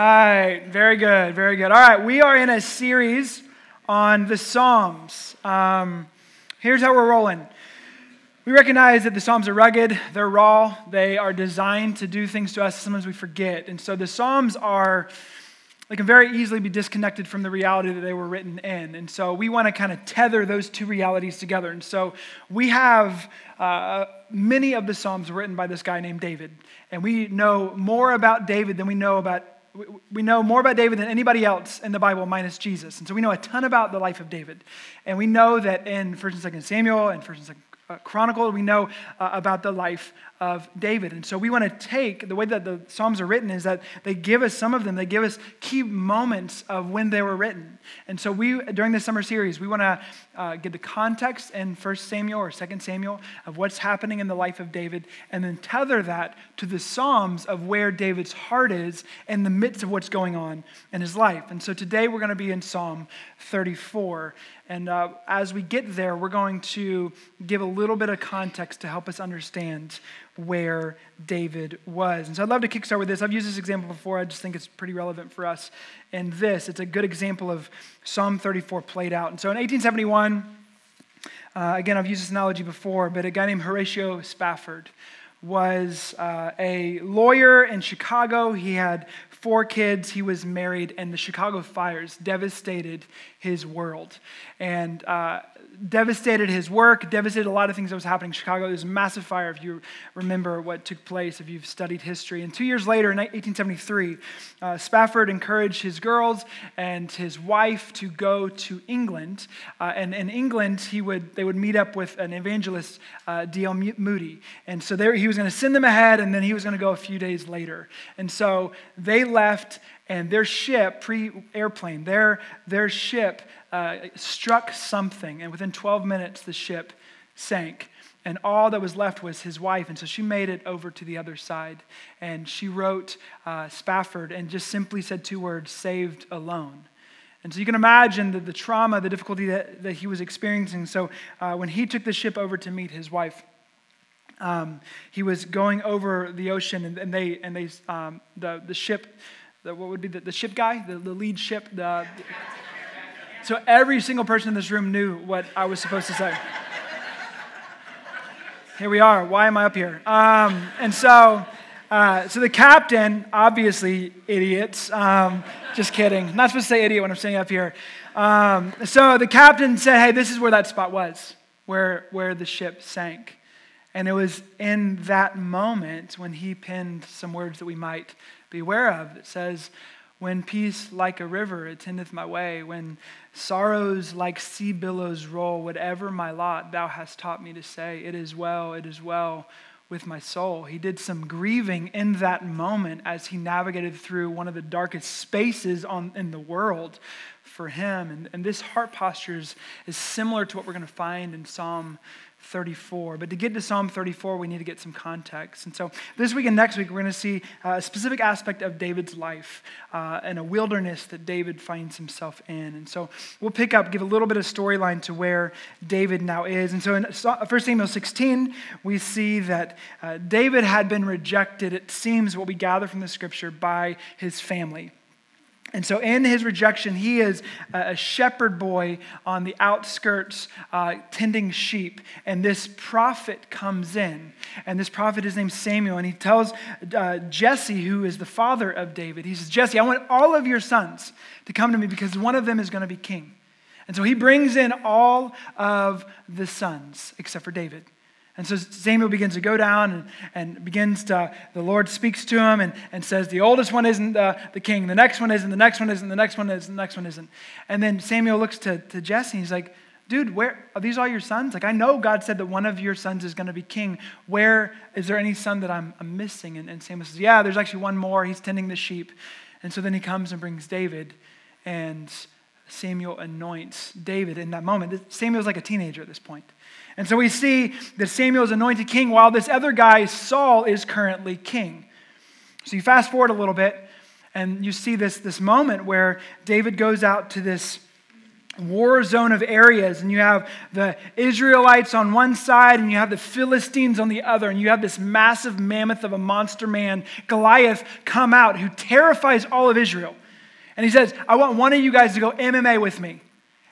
right. Very good. Very good. All right. We are in a series on the Psalms. Um, here's how we're rolling. We recognize that the Psalms are rugged, they're raw, they are designed to do things to us sometimes we forget. And so the Psalms are, they can very easily be disconnected from the reality that they were written in. And so we want to kind of tether those two realities together. And so we have uh, many of the Psalms written by this guy named David. And we know more about David than we know about we know more about David than anybody else in the Bible minus Jesus. And so we know a ton about the life of David. And we know that in 1st and 2nd Samuel and 1st and 2nd uh, Chronicle, we know uh, about the life of David. And so we want to take the way that the Psalms are written is that they give us some of them, they give us key moments of when they were written. And so we, during this summer series, we want to uh, get the context in 1 Samuel or 2 Samuel of what's happening in the life of David, and then tether that to the Psalms of where David's heart is in the midst of what's going on in his life. And so today we're going to be in Psalm 34. And uh, as we get there, we're going to give a little bit of context to help us understand where David was. And so I'd love to kickstart with this. I've used this example before. I just think it's pretty relevant for us And this. It's a good example of Psalm 34 played out. And so in 1871, uh, again, I've used this analogy before, but a guy named Horatio Spafford was uh, a lawyer in Chicago. He had four kids, he was married, and the Chicago fires devastated his world. And uh, devastated his work, devastated a lot of things that was happening in Chicago. There was a massive fire, if you remember what took place, if you've studied history. And two years later, in 1873, uh, Spafford encouraged his girls and his wife to go to England. Uh, and in England, he would, they would meet up with an evangelist, uh, D.L. Moody. And so there, he was going to send them ahead, and then he was going to go a few days later. And so they left, and their ship, pre airplane, their, their ship uh, struck something, and within 12 minutes, the ship sank. And all that was left was his wife. And so she made it over to the other side. And she wrote uh, Spafford and just simply said two words saved alone. And so you can imagine the, the trauma, the difficulty that, that he was experiencing. So uh, when he took the ship over to meet his wife, um, he was going over the ocean, and, and they, and they, um, the, the ship, the, what would be the, the ship guy, the, the lead ship, the, so every single person in this room knew what I was supposed to say. here we are. Why am I up here? Um, and so, uh, so the captain, obviously idiots. Um, just kidding. not supposed to say idiot when I'm saying up here. Um, so the captain said, "Hey, this is where that spot was, where where the ship sank." And it was in that moment when he penned some words that we might be aware of. It says, When peace like a river attendeth my way, when sorrows like sea billows roll, whatever my lot thou hast taught me to say, it is well, it is well with my soul. He did some grieving in that moment as he navigated through one of the darkest spaces on, in the world for him. And, and this heart posture is, is similar to what we're going to find in Psalm 34. But to get to Psalm 34, we need to get some context. And so this week and next week, we're going to see uh, a specific aspect of David's life uh, and a wilderness that David finds himself in. And so we'll pick up, give a little bit of storyline to where David now is. And so in 1 Samuel 16, we see that uh, David had been rejected, it seems what we gather from the scripture, by his family. And so, in his rejection, he is a shepherd boy on the outskirts uh, tending sheep. And this prophet comes in. And this prophet is named Samuel. And he tells uh, Jesse, who is the father of David, he says, Jesse, I want all of your sons to come to me because one of them is going to be king. And so, he brings in all of the sons except for David. And so Samuel begins to go down and, and begins to, the Lord speaks to him and, and says, The oldest one isn't the, the king, the next one isn't, the next one isn't, the next one isn't, the next one isn't. And then Samuel looks to, to Jesse and he's like, Dude, where are these all your sons? Like, I know God said that one of your sons is going to be king. Where is there any son that I'm, I'm missing? And, and Samuel says, Yeah, there's actually one more. He's tending the sheep. And so then he comes and brings David, and Samuel anoints David in that moment. Samuel's like a teenager at this point. And so we see that Samuel is anointed king while this other guy, Saul, is currently king. So you fast forward a little bit and you see this, this moment where David goes out to this war zone of areas, and you have the Israelites on one side, and you have the Philistines on the other, and you have this massive mammoth of a monster man, Goliath, come out who terrifies all of Israel. And he says, I want one of you guys to go MMA with me.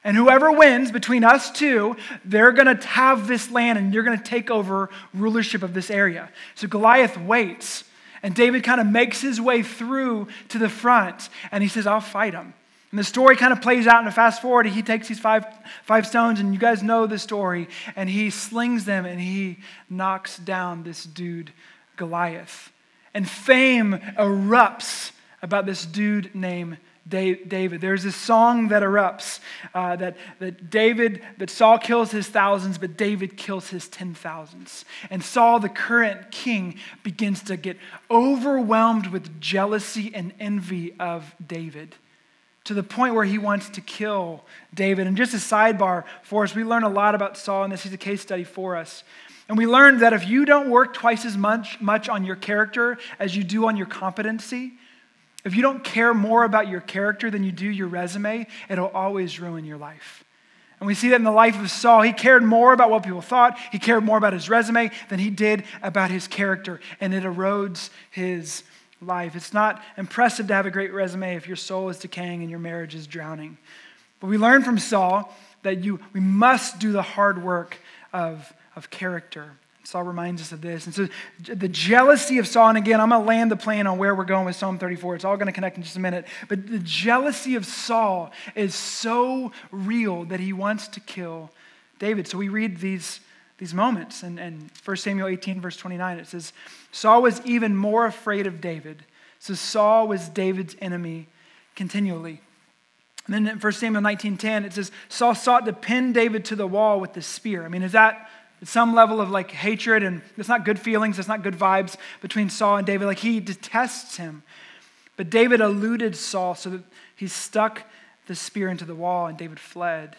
And whoever wins between us two, they're going to have this land and you're going to take over rulership of this area. So Goliath waits, and David kind of makes his way through to the front, and he says, I'll fight him. And the story kind of plays out in a fast forward. He takes these five, five stones, and you guys know the story, and he slings them and he knocks down this dude, Goliath. And fame erupts about this dude named David. There's a song that erupts uh, that, that David, that Saul kills his thousands, but David kills his ten thousands. And Saul, the current king, begins to get overwhelmed with jealousy and envy of David to the point where he wants to kill David. And just a sidebar for us, we learn a lot about Saul, and this is a case study for us. And we learned that if you don't work twice as much, much on your character as you do on your competency, if you don't care more about your character than you do your resume, it'll always ruin your life. And we see that in the life of Saul. He cared more about what people thought, he cared more about his resume than he did about his character, and it erodes his life. It's not impressive to have a great resume if your soul is decaying and your marriage is drowning. But we learn from Saul that you, we must do the hard work of, of character. Saul reminds us of this. And so the jealousy of Saul, and again, I'm going to land the plane on where we're going with Psalm 34. It's all going to connect in just a minute. But the jealousy of Saul is so real that he wants to kill David. So we read these, these moments. And, and 1 Samuel 18, verse 29, it says, Saul was even more afraid of David. So Saul was David's enemy continually. And then in 1 Samuel 19:10, it says, Saul sought to pin David to the wall with the spear. I mean, is that some level of like hatred and it's not good feelings, it's not good vibes between Saul and David. Like he detests him. But David eluded Saul so that he stuck the spear into the wall and David fled.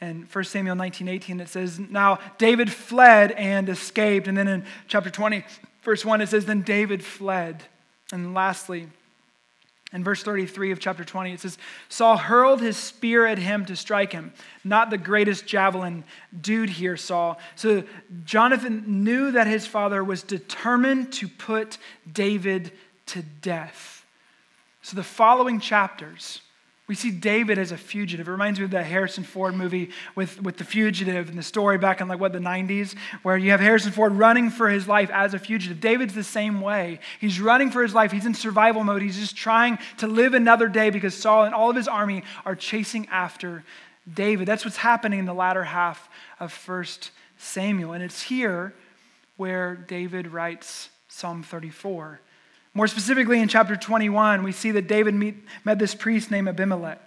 And 1 Samuel 19, 18, it says, Now David fled and escaped. And then in chapter 20, verse 1, it says, Then David fled. And lastly, in verse 33 of chapter 20, it says, Saul hurled his spear at him to strike him. Not the greatest javelin dude here, Saul. So Jonathan knew that his father was determined to put David to death. So the following chapters, we see David as a fugitive. It reminds me of the Harrison Ford movie with, with the fugitive and the story back in like what the 90s, where you have Harrison Ford running for his life as a fugitive. David's the same way. He's running for his life. He's in survival mode. He's just trying to live another day because Saul and all of his army are chasing after David. That's what's happening in the latter half of 1 Samuel. And it's here where David writes Psalm 34. More specifically, in chapter 21, we see that David meet, met this priest named Abimelech.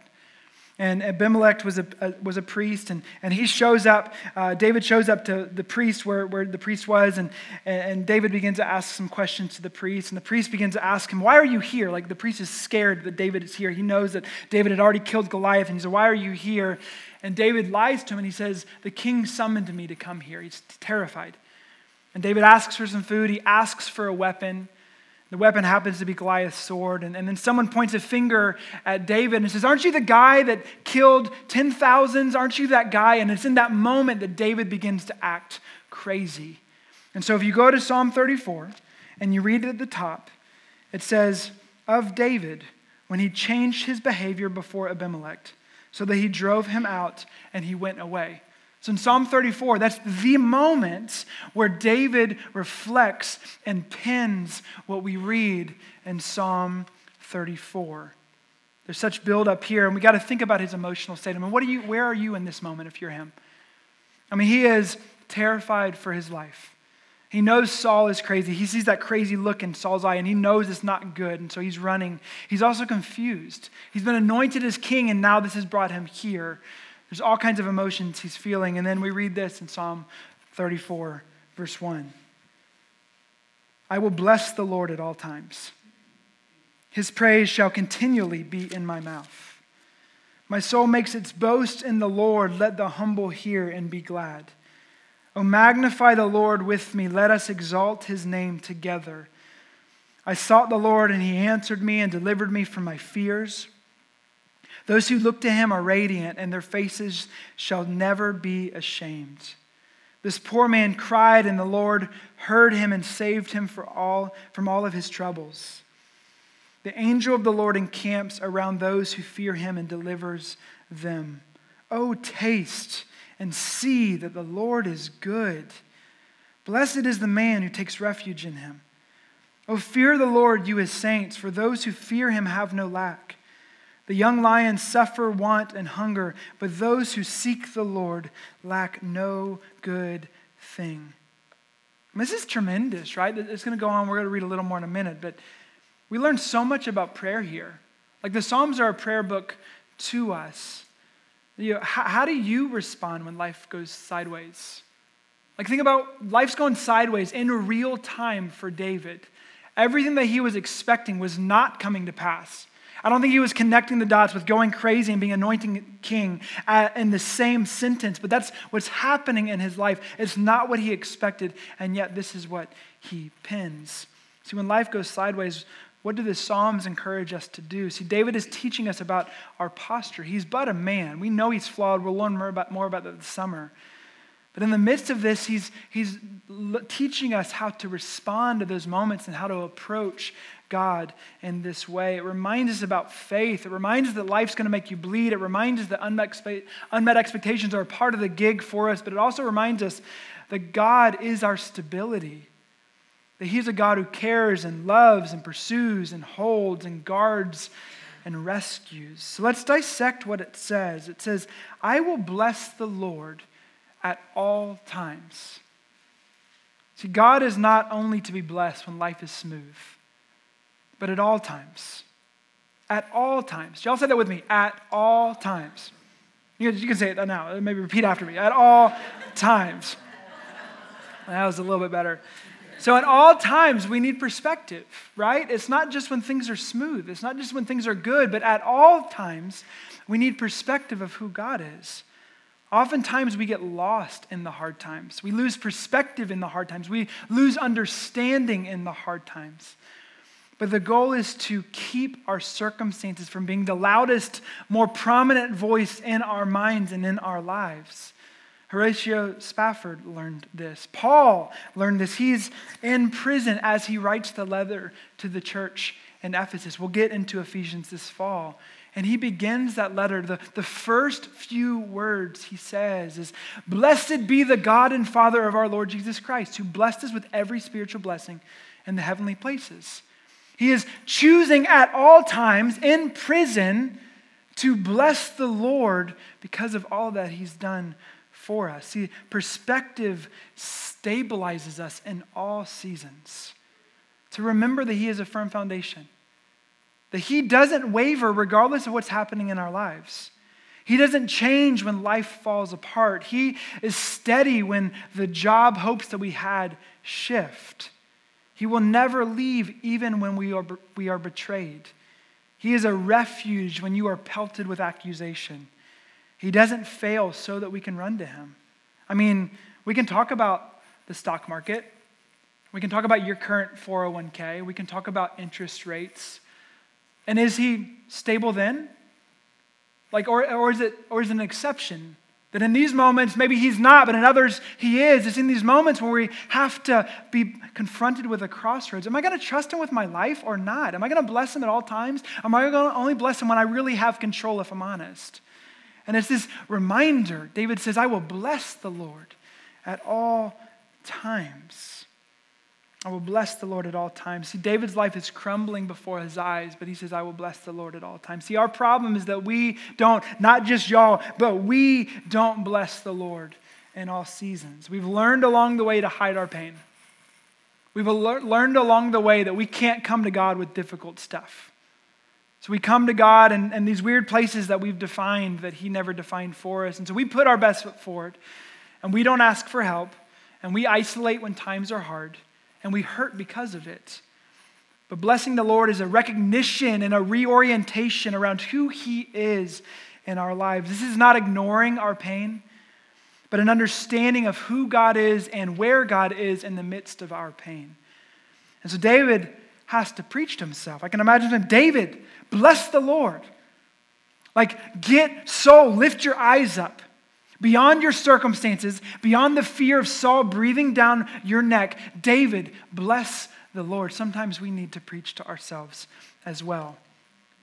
And Abimelech was a, a, was a priest, and, and he shows up. Uh, David shows up to the priest where, where the priest was, and, and David begins to ask some questions to the priest. And the priest begins to ask him, Why are you here? Like the priest is scared that David is here. He knows that David had already killed Goliath, and he says, Why are you here? And David lies to him, and he says, The king summoned me to come here. He's terrified. And David asks for some food, he asks for a weapon. The weapon happens to be Goliath's sword. And, and then someone points a finger at David and says, Aren't you the guy that killed 10,000s? Aren't you that guy? And it's in that moment that David begins to act crazy. And so if you go to Psalm 34 and you read it at the top, it says, Of David, when he changed his behavior before Abimelech, so that he drove him out and he went away. So in Psalm 34, that's the moment where David reflects and pins what we read in Psalm 34. There's such build up here, and we got to think about his emotional state. I mean, what are you, where are you in this moment if you're him? I mean, he is terrified for his life. He knows Saul is crazy. He sees that crazy look in Saul's eye, and he knows it's not good, and so he's running. He's also confused. He's been anointed as king, and now this has brought him here. There's all kinds of emotions he's feeling. And then we read this in Psalm 34, verse 1. I will bless the Lord at all times. His praise shall continually be in my mouth. My soul makes its boast in the Lord. Let the humble hear and be glad. O magnify the Lord with me. Let us exalt his name together. I sought the Lord, and he answered me and delivered me from my fears. Those who look to him are radiant, and their faces shall never be ashamed. This poor man cried, and the Lord heard him and saved him all, from all of his troubles. The angel of the Lord encamps around those who fear him and delivers them. Oh, taste and see that the Lord is good. Blessed is the man who takes refuge in him. Oh, fear the Lord, you his saints, for those who fear him have no lack. The young lions suffer want and hunger, but those who seek the Lord lack no good thing. this is tremendous, right? It's going to go on. We're going to read a little more in a minute, but we learn so much about prayer here. Like the Psalms are a prayer book to us. You know, how, how do you respond when life goes sideways? Like, think about life's going sideways in real time for David. Everything that he was expecting was not coming to pass. I don't think he was connecting the dots with going crazy and being anointing king uh, in the same sentence, but that's what's happening in his life. It's not what he expected, and yet this is what he pins. See, when life goes sideways, what do the Psalms encourage us to do? See, David is teaching us about our posture. He's but a man. We know he's flawed. We'll learn more about, more about that this summer. But in the midst of this, he's, he's teaching us how to respond to those moments and how to approach God in this way. It reminds us about faith. It reminds us that life's going to make you bleed. It reminds us that unmet, expectations are a part of the gig for us, but it also reminds us that God is our stability. That He's a God who cares and loves and pursues and holds and guards and rescues. So let's dissect what it says. It says, I will bless the Lord at all times. See, God is not only to be blessed when life is smooth, but at all times. At all times. Y'all say that with me. At all times. You can, say it now. Maybe repeat after me. At all times. That was a little bit better. So, at all times, we need perspective, right? It's not just when things are smooth, it's not just when things are good, but at all times, we need perspective of who God is. Oftentimes, we get lost in the hard times. We lose perspective in the hard times. We lose understanding in the hard times. But the goal is to keep our circumstances from being the loudest, more prominent voice in our minds and in our lives. Horatio Spafford learned this. Paul learned this. He's in prison as he writes the letter to the church in Ephesus. We'll get into Ephesians this fall. And he begins that letter. The, the first few words he says is Blessed be the God and Father of our Lord Jesus Christ, who blessed us with every spiritual blessing in the heavenly places. He is choosing at all times in prison to bless the Lord because of all that he's done for us. See, perspective stabilizes us in all seasons. To remember that he is a firm foundation, that he doesn't waver regardless of what's happening in our lives. He doesn't change when life falls apart. He is steady when the job hopes that we had shift. He will never leave even when we are, we are betrayed. He is a refuge when you are pelted with accusation. He doesn't fail so that we can run to him. I mean, we can talk about the stock market. We can talk about your current 401k. We can talk about interest rates. And is he stable then? Like, or, or, is it, or is it an exception? That in these moments, maybe he's not, but in others, he is. It's in these moments where we have to be confronted with a crossroads. Am I going to trust him with my life or not? Am I going to bless him at all times? Am I going to only bless him when I really have control, if I'm honest? And it's this reminder. David says, I will bless the Lord at all times. I will bless the Lord at all times. See, David's life is crumbling before his eyes, but he says, I will bless the Lord at all times. See, our problem is that we don't, not just y'all, but we don't bless the Lord in all seasons. We've learned along the way to hide our pain. We've learned along the way that we can't come to God with difficult stuff. So we come to God in, in these weird places that we've defined that He never defined for us. And so we put our best foot forward, and we don't ask for help, and we isolate when times are hard and we hurt because of it. But blessing the Lord is a recognition and a reorientation around who He is in our lives. This is not ignoring our pain, but an understanding of who God is and where God is in the midst of our pain. And so David has to preach to himself. I can imagine him, David, bless the Lord. Like, get soul, lift your eyes up beyond your circumstances, beyond the fear of Saul breathing down your neck. David, bless the Lord. Sometimes we need to preach to ourselves as well.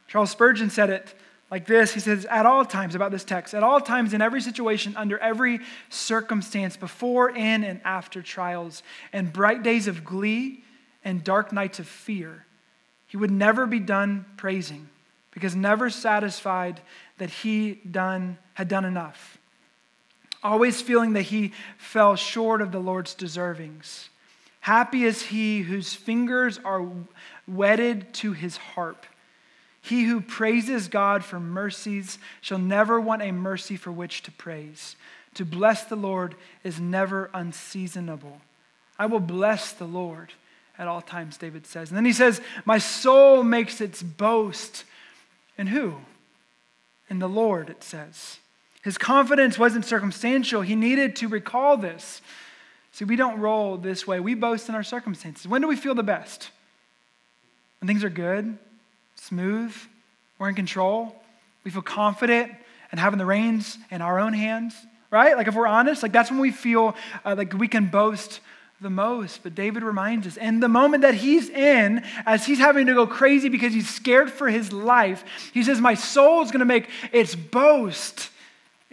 Charles Spurgeon said it like this He says, At all times, about this text, at all times, in every situation, under every circumstance, before, in, and after trials, and bright days of glee and dark nights of fear, he would never be done praising because never satisfied that he done, had done enough. Always feeling that he fell short of the Lord's deservings. Happy is he whose fingers are wedded to his harp. He who praises God for mercies shall never want a mercy for which to praise. To bless the Lord is never unseasonable. I will bless the Lord at all times, David says. And then he says, My soul makes its boast in who? In the Lord, it says. His confidence wasn't circumstantial. He needed to recall this. See, we don't roll this way. We boast in our circumstances. When do we feel the best? When things are good, smooth, we're in control, we feel confident and having the reins in our own hands, right? Like if we're honest, like that's when we feel uh, like we can boast the most. But David reminds us, in the moment that he's in, as he's having to go crazy because he's scared for his life, he says, My soul is going to make its boast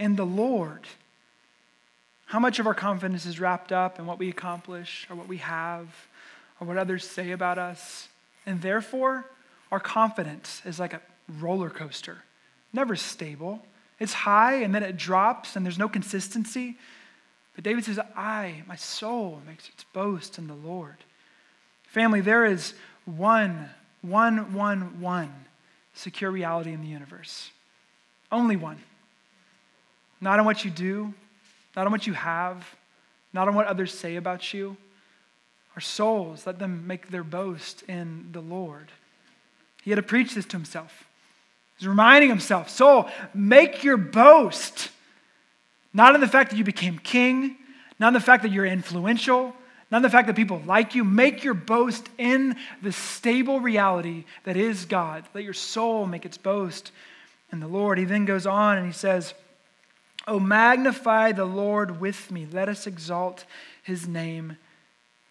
in the Lord. How much of our confidence is wrapped up in what we accomplish or what we have or what others say about us? And therefore, our confidence is like a roller coaster, never stable. It's high and then it drops and there's no consistency. But David says, I, my soul, makes its boast in the Lord. Family, there is one, one, one, one secure reality in the universe. Only one. Not on what you do, not on what you have, not on what others say about you. Our souls, let them make their boast in the Lord. He had to preach this to himself. He's reminding himself, soul, make your boast not in the fact that you became king, not in the fact that you're influential, not in the fact that people like you. Make your boast in the stable reality that is God. Let your soul make its boast in the Lord. He then goes on and he says, Oh, magnify the Lord with me. Let us exalt his name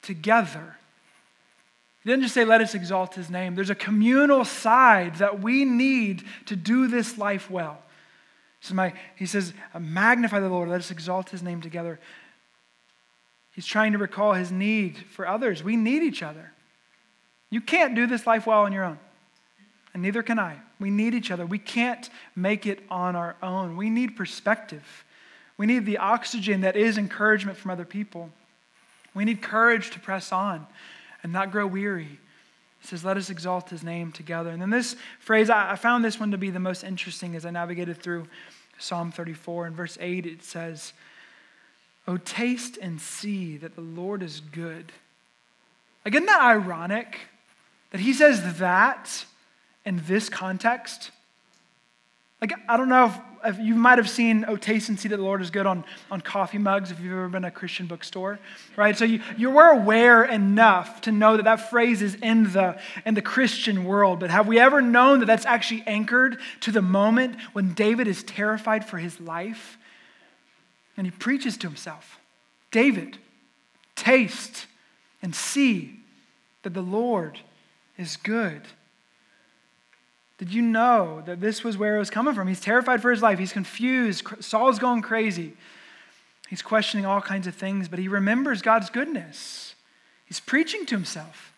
together. He didn't just say, let us exalt his name. There's a communal side that we need to do this life well. So my, he says, uh, magnify the Lord, let us exalt his name together. He's trying to recall his need for others. We need each other. You can't do this life well on your own, and neither can I. We need each other. We can't make it on our own. We need perspective. We need the oxygen that is encouragement from other people. We need courage to press on and not grow weary. He says, Let us exalt his name together. And then this phrase, I found this one to be the most interesting as I navigated through Psalm 34. In verse 8, it says, Oh, taste and see that the Lord is good. Like, isn't that ironic that he says that in this context? Like, I don't know if if you might have seen Oh Taste and See that the Lord is Good on, on coffee mugs if you've ever been a Christian bookstore, right? So you, you were aware enough to know that that phrase is in the, in the Christian world. But have we ever known that that's actually anchored to the moment when David is terrified for his life? And he preaches to himself David, taste and see that the Lord is good. Did you know that this was where it was coming from? He's terrified for his life. He's confused. Saul's going crazy. He's questioning all kinds of things, but he remembers God's goodness. He's preaching to himself.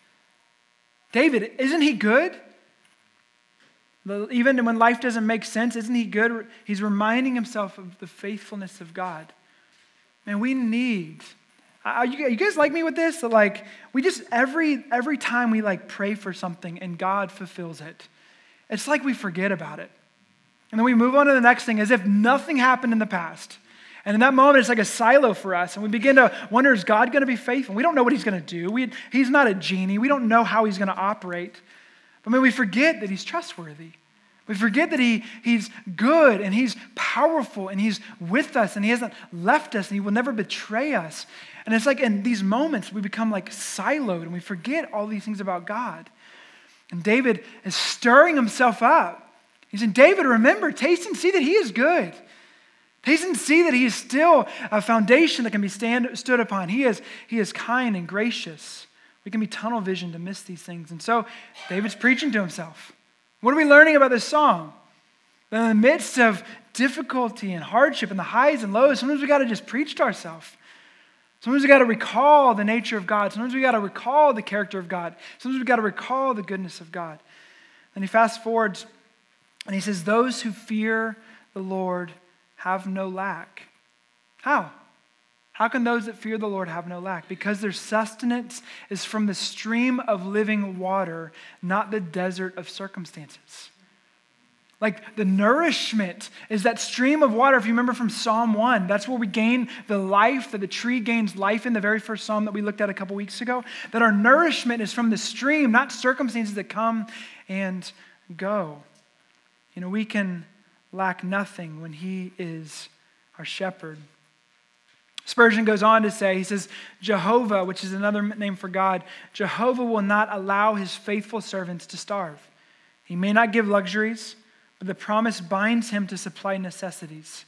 David, isn't he good? Even when life doesn't make sense, isn't he good? He's reminding himself of the faithfulness of God. Man, we need. You guys like me with this? like we just every every time we like pray for something and God fulfills it it's like we forget about it. And then we move on to the next thing as if nothing happened in the past. And in that moment, it's like a silo for us. And we begin to wonder is God going to be faithful? We don't know what he's going to do. We, he's not a genie. We don't know how he's going to operate. But when we forget that he's trustworthy. We forget that he, he's good and he's powerful and he's with us and he hasn't left us and he will never betray us. And it's like in these moments, we become like siloed and we forget all these things about God. And David is stirring himself up. He's saying, David, remember, taste and see that he is good. Taste and see that he is still a foundation that can be stand, stood upon. He is, he is kind and gracious. We can be tunnel vision to miss these things. And so David's preaching to himself. What are we learning about this song? That in the midst of difficulty and hardship and the highs and lows, sometimes we got to just preach to ourselves. Sometimes we got to recall the nature of God. Sometimes we got to recall the character of God. Sometimes we got to recall the goodness of God. And he fast forwards and he says, Those who fear the Lord have no lack. How? How can those that fear the Lord have no lack? Because their sustenance is from the stream of living water, not the desert of circumstances. Like the nourishment is that stream of water. If you remember from Psalm 1, that's where we gain the life, that the tree gains life in the very first psalm that we looked at a couple weeks ago. That our nourishment is from the stream, not circumstances that come and go. You know, we can lack nothing when He is our shepherd. Spurgeon goes on to say, he says, Jehovah, which is another name for God, Jehovah will not allow his faithful servants to starve. He may not give luxuries, the promise binds him to supply necessities,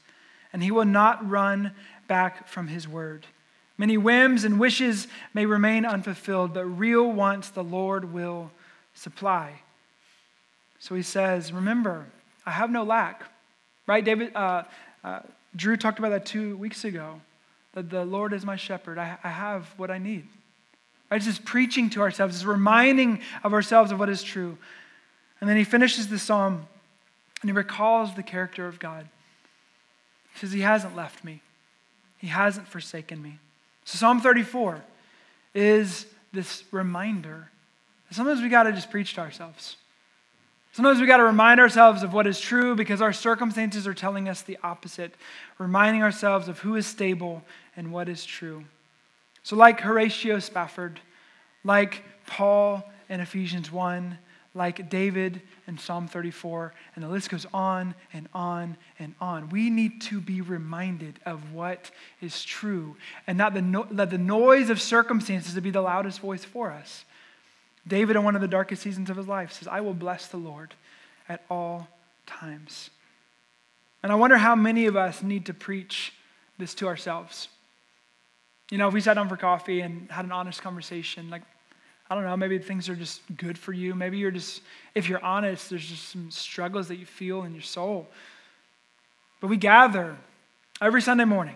and he will not run back from his word. Many whims and wishes may remain unfulfilled, but real wants the Lord will supply. So he says, Remember, I have no lack. Right? David, uh, uh, Drew talked about that two weeks ago that the Lord is my shepherd. I, I have what I need. Right? It's just preaching to ourselves, it's reminding of ourselves of what is true. And then he finishes the psalm and he recalls the character of God. He says, He hasn't left me, He hasn't forsaken me. So, Psalm 34 is this reminder. Sometimes we got to just preach to ourselves. Sometimes we got to remind ourselves of what is true because our circumstances are telling us the opposite, reminding ourselves of who is stable and what is true. So, like Horatio Spafford, like Paul in Ephesians 1, like David in Psalm 34, and the list goes on and on and on. We need to be reminded of what is true and not the no- let the noise of circumstances to be the loudest voice for us. David, in one of the darkest seasons of his life, says, I will bless the Lord at all times. And I wonder how many of us need to preach this to ourselves. You know, if we sat down for coffee and had an honest conversation, like, I don't know, maybe things are just good for you. Maybe you're just, if you're honest, there's just some struggles that you feel in your soul. But we gather every Sunday morning,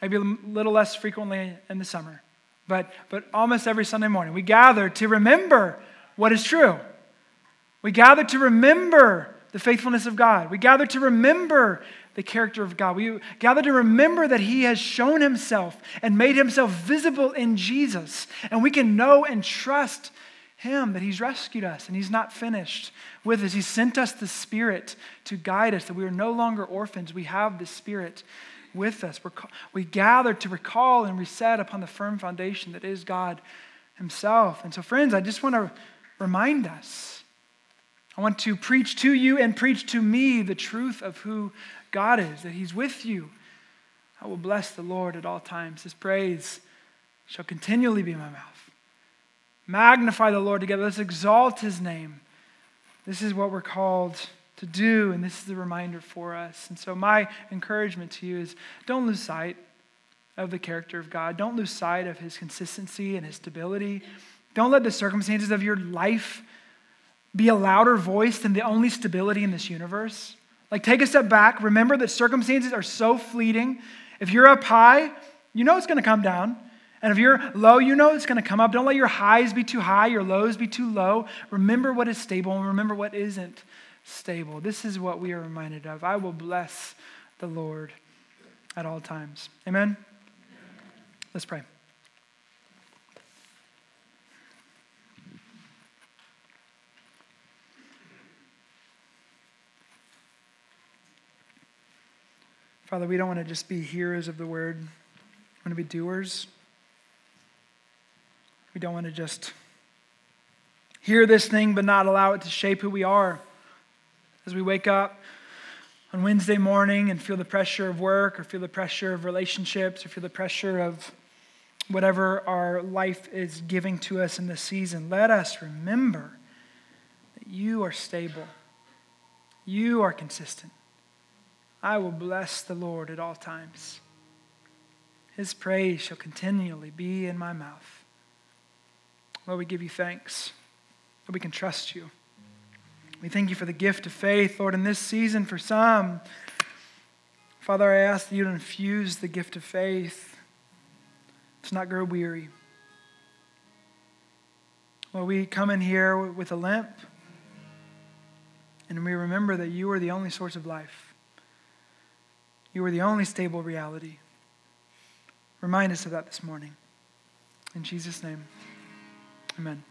maybe a little less frequently in the summer but, but almost every Sunday morning, we gather to remember what is true. We gather to remember the faithfulness of God. We gather to remember the character of God. We gather to remember that He has shown Himself and made Himself visible in Jesus. And we can know and trust Him that He's rescued us and He's not finished with us. He sent us the Spirit to guide us, that we are no longer orphans. We have the Spirit with us. We're, we gather to recall and reset upon the firm foundation that is God Himself. And so, friends, I just want to remind us. I want to preach to you and preach to me the truth of who God is, that He's with you. I will bless the Lord at all times. His praise shall continually be in my mouth. Magnify the Lord together. Let's exalt His name. This is what we're called to do, and this is the reminder for us. And so, my encouragement to you is don't lose sight of the character of God. Don't lose sight of his consistency and his stability. Don't let the circumstances of your life be a louder voice than the only stability in this universe. Like, take a step back. Remember that circumstances are so fleeting. If you're up high, you know it's going to come down. And if you're low, you know it's going to come up. Don't let your highs be too high, your lows be too low. Remember what is stable and remember what isn't stable. This is what we are reminded of. I will bless the Lord at all times. Amen? Let's pray. Father, we don't want to just be hearers of the word. We want to be doers. We don't want to just hear this thing but not allow it to shape who we are as we wake up on Wednesday morning and feel the pressure of work or feel the pressure of relationships or feel the pressure of whatever our life is giving to us in this season, let us remember that you are stable. You are consistent. I will bless the Lord at all times. His praise shall continually be in my mouth. Lord, we give you thanks that we can trust you. We thank you for the gift of faith, Lord, in this season for some. Father, I ask that you infuse the gift of faith to not grow weary. Lord, we come in here with a limp, and we remember that you are the only source of life. You are the only stable reality. Remind us of that this morning. In Jesus' name, amen.